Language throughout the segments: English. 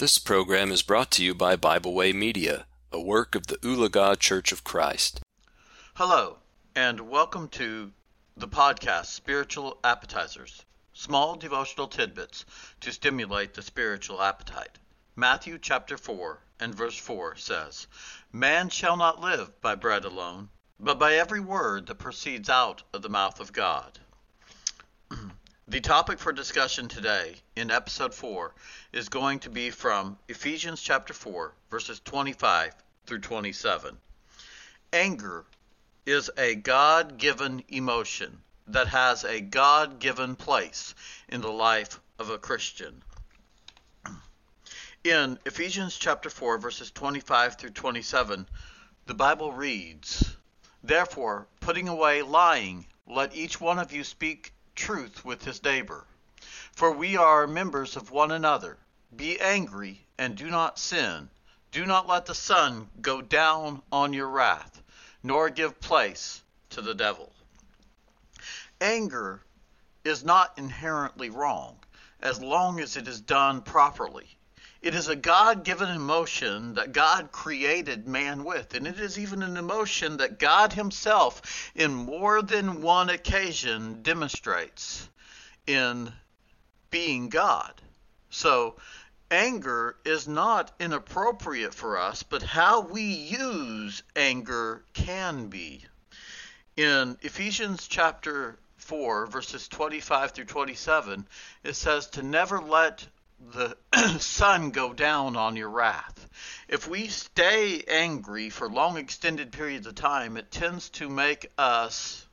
This program is brought to you by Bible Way Media, a work of the Ulaga Church of Christ. Hello, and welcome to the podcast Spiritual Appetizers, small devotional tidbits to stimulate the spiritual appetite. Matthew chapter 4 and verse 4 says, Man shall not live by bread alone, but by every word that proceeds out of the mouth of God. The topic for discussion today in episode 4 is going to be from Ephesians chapter 4, verses 25 through 27. Anger is a God given emotion that has a God given place in the life of a Christian. In Ephesians chapter 4, verses 25 through 27, the Bible reads, Therefore, putting away lying, let each one of you speak truth with his neighbor. For we are members of one another. Be angry and do not sin. Do not let the sun go down on your wrath, nor give place to the devil. Anger is not inherently wrong as long as it is done properly. It is a God given emotion that God created man with, and it is even an emotion that God Himself, in more than one occasion, demonstrates in being God. So, anger is not inappropriate for us, but how we use anger can be. In Ephesians chapter 4, verses 25 through 27, it says to never let the sun go down on your wrath. If we stay angry for long extended periods of time, it tends to make us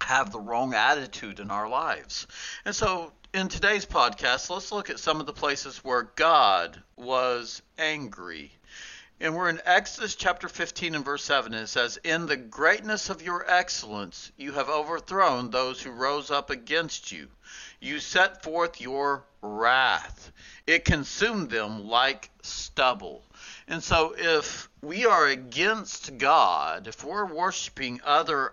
have the wrong attitude in our lives. And so in today's podcast, let's look at some of the places where God was angry. And we're in Exodus chapter 15 and verse 7. And it says, In the greatness of your excellence, you have overthrown those who rose up against you. You set forth your wrath. It consumed them like stubble. And so, if we are against God, if we're worshiping other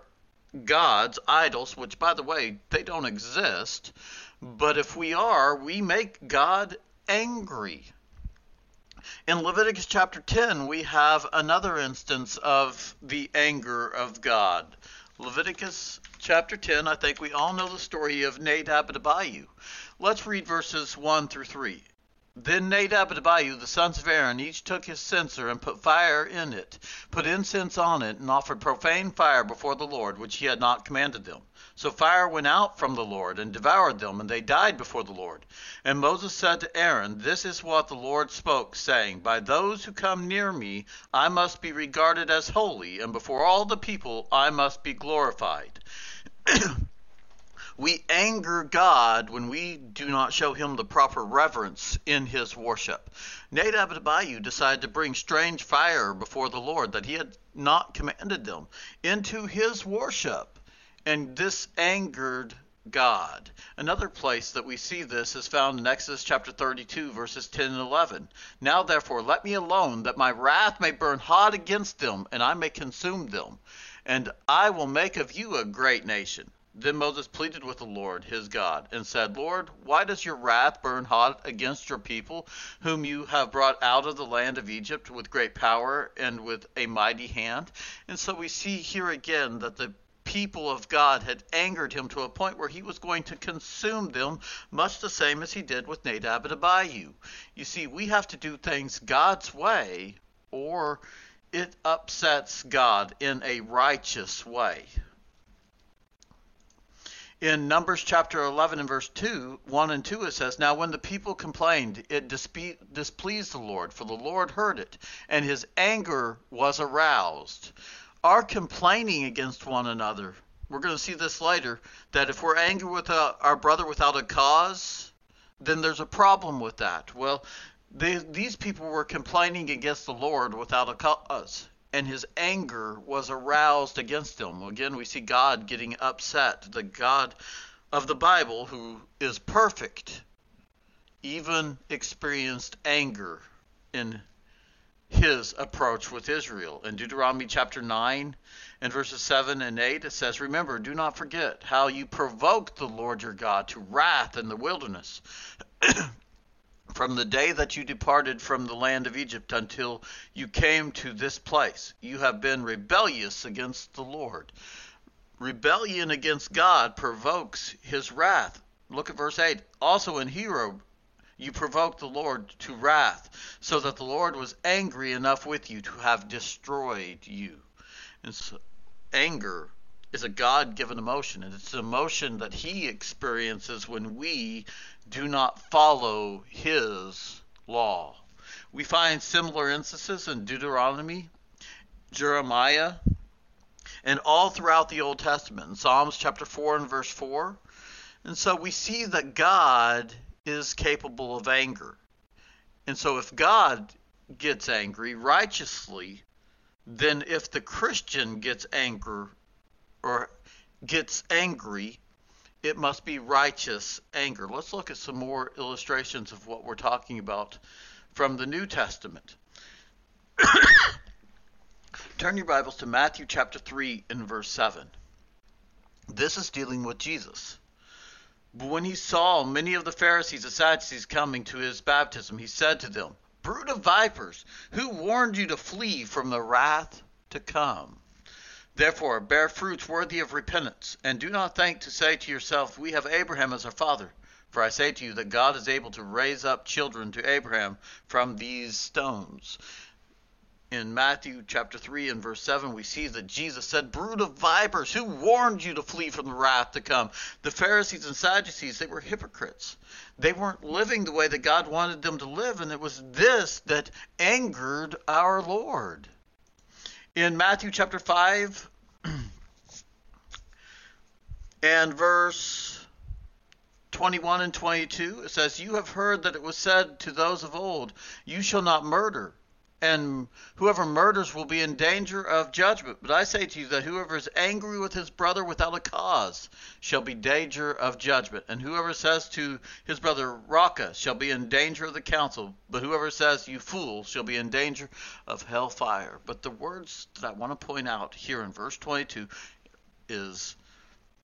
gods, idols, which, by the way, they don't exist, but if we are, we make God angry. In Leviticus chapter 10, we have another instance of the anger of God. Leviticus chapter 10, I think we all know the story of Nadab and Abihu. Let's read verses 1 through 3. Then Nadab and Abihu, the sons of Aaron, each took his censer and put fire in it, put incense on it, and offered profane fire before the Lord, which he had not commanded them. So fire went out from the Lord and devoured them, and they died before the Lord. And Moses said to Aaron, This is what the Lord spoke, saying, By those who come near me I must be regarded as holy, and before all the people I must be glorified. we anger God when we do not show him the proper reverence in his worship. Nadab and Abihu decided to bring strange fire before the Lord that he had not commanded them into his worship, and this angered God. Another place that we see this is found in Exodus chapter 32, verses 10 and 11. Now, therefore, let me alone, that my wrath may burn hot against them, and I may consume them. And I will make of you a great nation. Then Moses pleaded with the Lord his God and said, Lord, why does your wrath burn hot against your people, whom you have brought out of the land of Egypt with great power and with a mighty hand? And so we see here again that the people of God had angered him to a point where he was going to consume them, much the same as he did with Nadab and Abihu. You see, we have to do things God's way, or it upsets God in a righteous way. In Numbers chapter 11 and verse 2, 1 and 2, it says, Now when the people complained, it displeased the Lord, for the Lord heard it, and his anger was aroused. Our complaining against one another, we're going to see this later, that if we're angry with a, our brother without a cause, then there's a problem with that. Well, they, these people were complaining against the Lord without a cause and his anger was aroused against them. Again, we see God getting upset. The God of the Bible, who is perfect, even experienced anger in his approach with Israel. In Deuteronomy chapter 9 and verses 7 and 8, it says, Remember, do not forget how you provoked the Lord your God to wrath in the wilderness. from the day that you departed from the land of Egypt until you came to this place. You have been rebellious against the Lord. Rebellion against God provokes his wrath. Look at verse 8. Also in Horeb, you provoked the Lord to wrath, so that the Lord was angry enough with you to have destroyed you. And so, anger is a God given emotion, and it's an emotion that he experiences when we do not follow his law. We find similar instances in Deuteronomy, Jeremiah, and all throughout the Old Testament, in Psalms chapter 4 and verse 4. And so we see that God is capable of anger. And so if God gets angry righteously, then if the Christian gets anger or gets angry, it must be righteous anger. Let's look at some more illustrations of what we're talking about from the New Testament. Turn your Bibles to Matthew chapter 3 and verse 7. This is dealing with Jesus. But when he saw many of the Pharisees and Sadducees coming to his baptism, he said to them, Brood of vipers, who warned you to flee from the wrath to come? Therefore, bear fruits worthy of repentance, and do not think to say to yourself, We have Abraham as our father. For I say to you that God is able to raise up children to Abraham from these stones in Matthew chapter 3 and verse 7, we see that Jesus said, Brood of vipers, who warned you to flee from the wrath to come? The Pharisees and Sadducees, they were hypocrites. They weren't living the way that God wanted them to live, and it was this that angered our Lord. In Matthew chapter 5 and verse 21 and 22, it says, You have heard that it was said to those of old, You shall not murder and whoever murders will be in danger of judgment. But I say to you that whoever is angry with his brother without a cause shall be in danger of judgment. And whoever says to his brother, Raca, shall be in danger of the council. But whoever says, You fool, shall be in danger of hell fire. But the words that I want to point out here in verse 22 is,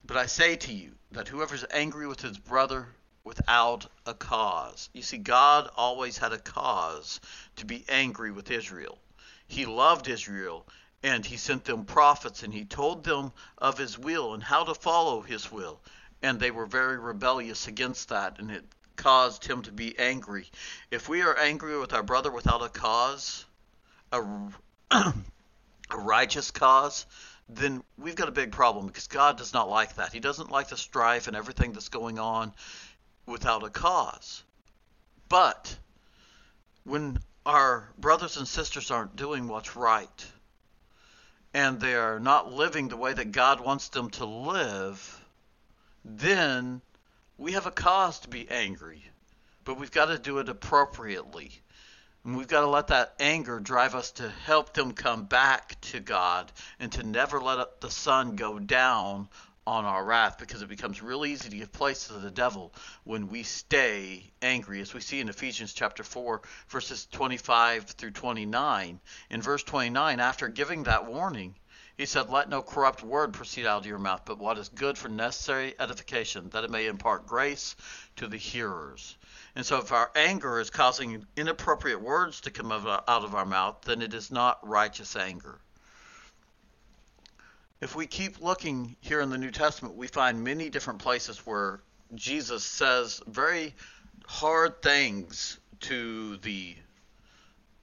But I say to you that whoever is angry with his brother without a cause. You see, God always had a cause to be angry with Israel. He loved Israel and he sent them prophets and he told them of his will and how to follow his will. And they were very rebellious against that and it caused him to be angry. If we are angry with our brother without a cause, a, a righteous cause, then we've got a big problem because God does not like that. He doesn't like the strife and everything that's going on without a cause. But when our brothers and sisters aren't doing what's right and they are not living the way that God wants them to live, then we have a cause to be angry. But we've got to do it appropriately. And we've got to let that anger drive us to help them come back to God and to never let the sun go down on our wrath because it becomes real easy to give place to the devil when we stay angry. As we see in Ephesians chapter 4 verses 25 through 29 in verse 29 after giving that warning he said let no corrupt word proceed out of your mouth but what is good for necessary edification that it may impart grace to the hearers. And so if our anger is causing inappropriate words to come out of our mouth then it is not righteous anger if we keep looking here in the New Testament, we find many different places where Jesus says very hard things to the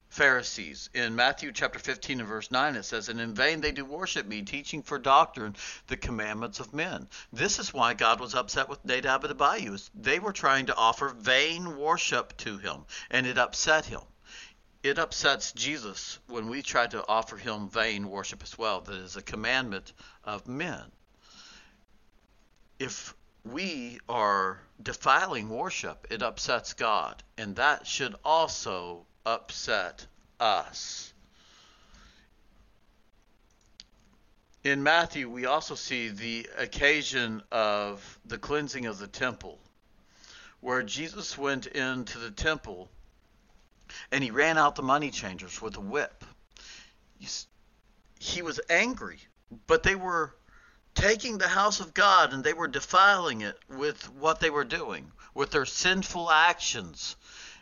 Pharisees. In Matthew chapter 15 and verse 9, it says, And in vain they do worship me, teaching for doctrine the commandments of men. This is why God was upset with Nadab and Abihu. They were trying to offer vain worship to him, and it upset him it upsets Jesus when we try to offer him vain worship as well. That is a commandment of men. If we are defiling worship, it upsets God, and that should also upset us. In Matthew, we also see the occasion of the cleansing of the temple, where Jesus went into the temple and he ran out the money changers with a whip. He was angry, but they were taking the house of God and they were defiling it with what they were doing, with their sinful actions.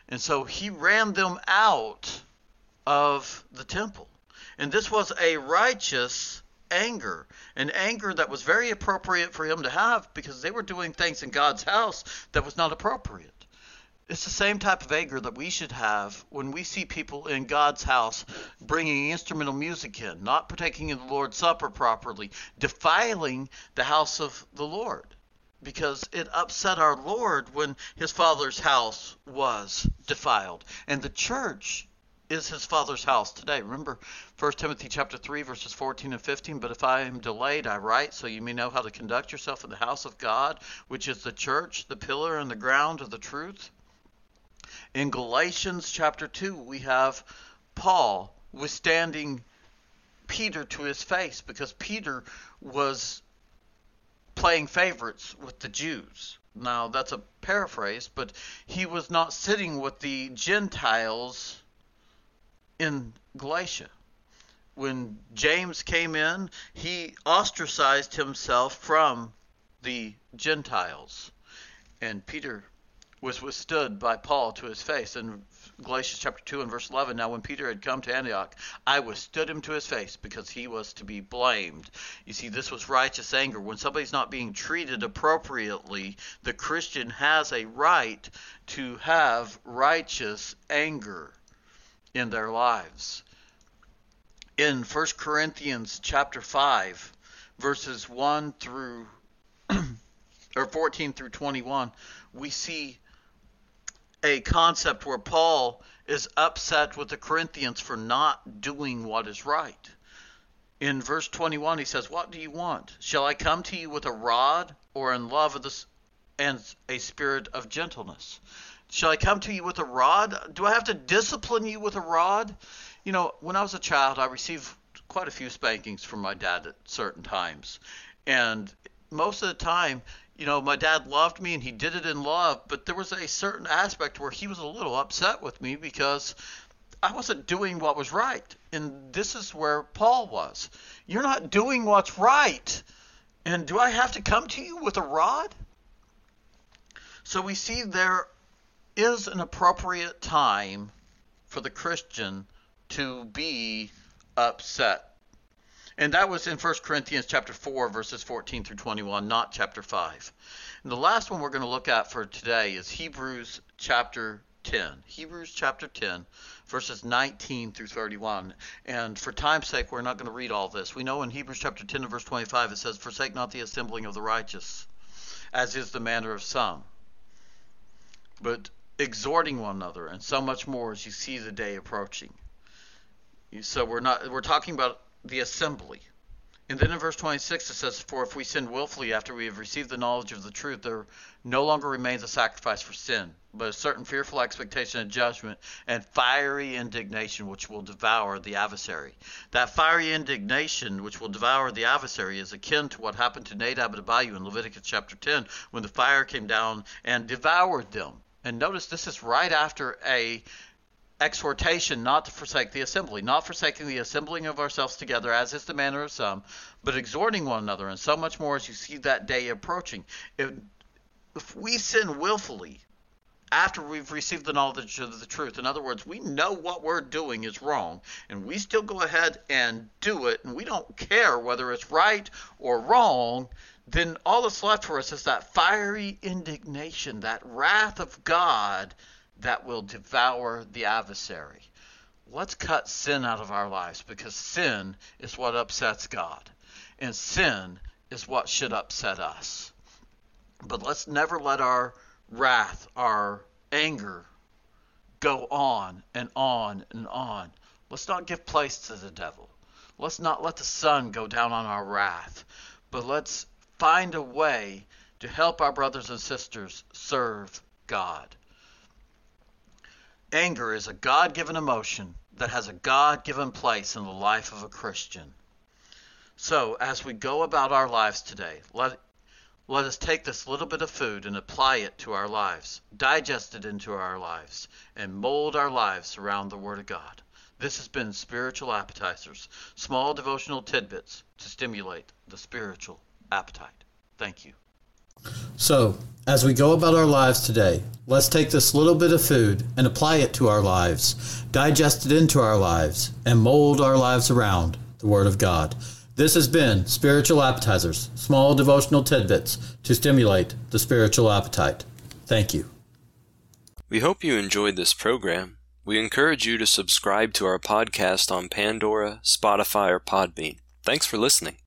And so he ran them out of the temple. And this was a righteous anger, an anger that was very appropriate for him to have because they were doing things in God's house that was not appropriate. It's the same type of anger that we should have when we see people in God's house bringing instrumental music in, not partaking in the Lord's Supper properly, defiling the house of the Lord. Because it upset our Lord when his father's house was defiled. And the church is his father's house today. Remember 1 Timothy chapter 3 verses 14 and 15, but if I am delayed I write so you may know how to conduct yourself in the house of God, which is the church, the pillar and the ground of the truth. In Galatians chapter 2 we have Paul withstanding Peter to his face because Peter was playing favorites with the Jews. Now, that's a paraphrase, but he was not sitting with the Gentiles in Galatia. When James came in, he ostracized himself from the Gentiles. And Peter was withstood by Paul to his face. In Galatians chapter 2 and verse 11, now when Peter had come to Antioch, I withstood him to his face because he was to be blamed. You see, this was righteous anger. When somebody's not being treated appropriately, the Christian has a right to have righteous anger in their lives. In 1 Corinthians chapter 5, verses 1 through or 14 through 21, we see a concept where Paul is upset with the Corinthians for not doing what is right. In verse 21, he says, What do you want? Shall I come to you with a rod or in love of and a spirit of gentleness? Shall I come to you with a rod? Do I have to discipline you with a rod? You know, when I was a child, I received quite a few spankings from my dad at certain times. And most of the time, you know, my dad loved me and he did it in love, but there was a certain aspect where he was a little upset with me because I wasn't doing what was right. And this is where Paul was. You're not doing what's right. And do I have to come to you with a rod? So we see there is an appropriate time for the Christian to be upset. And that was in 1 Corinthians chapter 4 verses 14 through 21, not chapter 5. And the last one we're going to look at for today is Hebrews chapter 10. Hebrews chapter 10 verses 19 through 31. And for time's sake, we're not going to read all this. We know in Hebrews chapter 10 and verse 25 it says, "Forsake not the assembling of the righteous, as is the manner of some, but exhorting one another, and so much more as you see the day approaching. So we're not we're talking about the assembly. And then in verse 26 it says, For if we sin willfully after we have received the knowledge of the truth, there no longer remains a sacrifice for sin, but a certain fearful expectation of judgment and fiery indignation which will devour the adversary. That fiery indignation which will devour the adversary is akin to what happened to Nadab and Abihu in Leviticus chapter 10 when the fire came down and devoured them. And notice this is right after a exhortation not to forsake the assembly, not forsaking the assembling of ourselves together, as is the manner of some, but exhorting one another, and so much more as you see that day approaching. If, if we sin willfully after we've received the knowledge of the truth, in other words, we know what we're doing is wrong, and we still go ahead and do it, and we don't care whether it's right or wrong, then all that's left for us is that fiery indignation, that wrath of God that will devour the adversary. Let's cut sin out of our lives because sin is what upsets God, and sin is what should upset us. But let's never let our wrath, our anger, go on and on and on. Let's not give place to the devil. Let's not let the sun go down on our wrath, but let's find a way to help our brothers and sisters serve God. Anger is a God given emotion that has a God given place in the life of a Christian. So, as we go about our lives today, let, let us take this little bit of food and apply it to our lives, digest it into our lives, and mold our lives around the Word of God. This has been Spiritual Appetizers, small devotional tidbits to stimulate the spiritual appetite. Thank you. So, as we go about our lives today, let's take this little bit of food and apply it to our lives, digest it into our lives, and mold our lives around the Word of God. This has been Spiritual Appetizers, small devotional tidbits to stimulate the spiritual appetite. Thank you. We hope you enjoyed this program. We encourage you to subscribe to our podcast on Pandora, Spotify, or Podbean. Thanks for listening.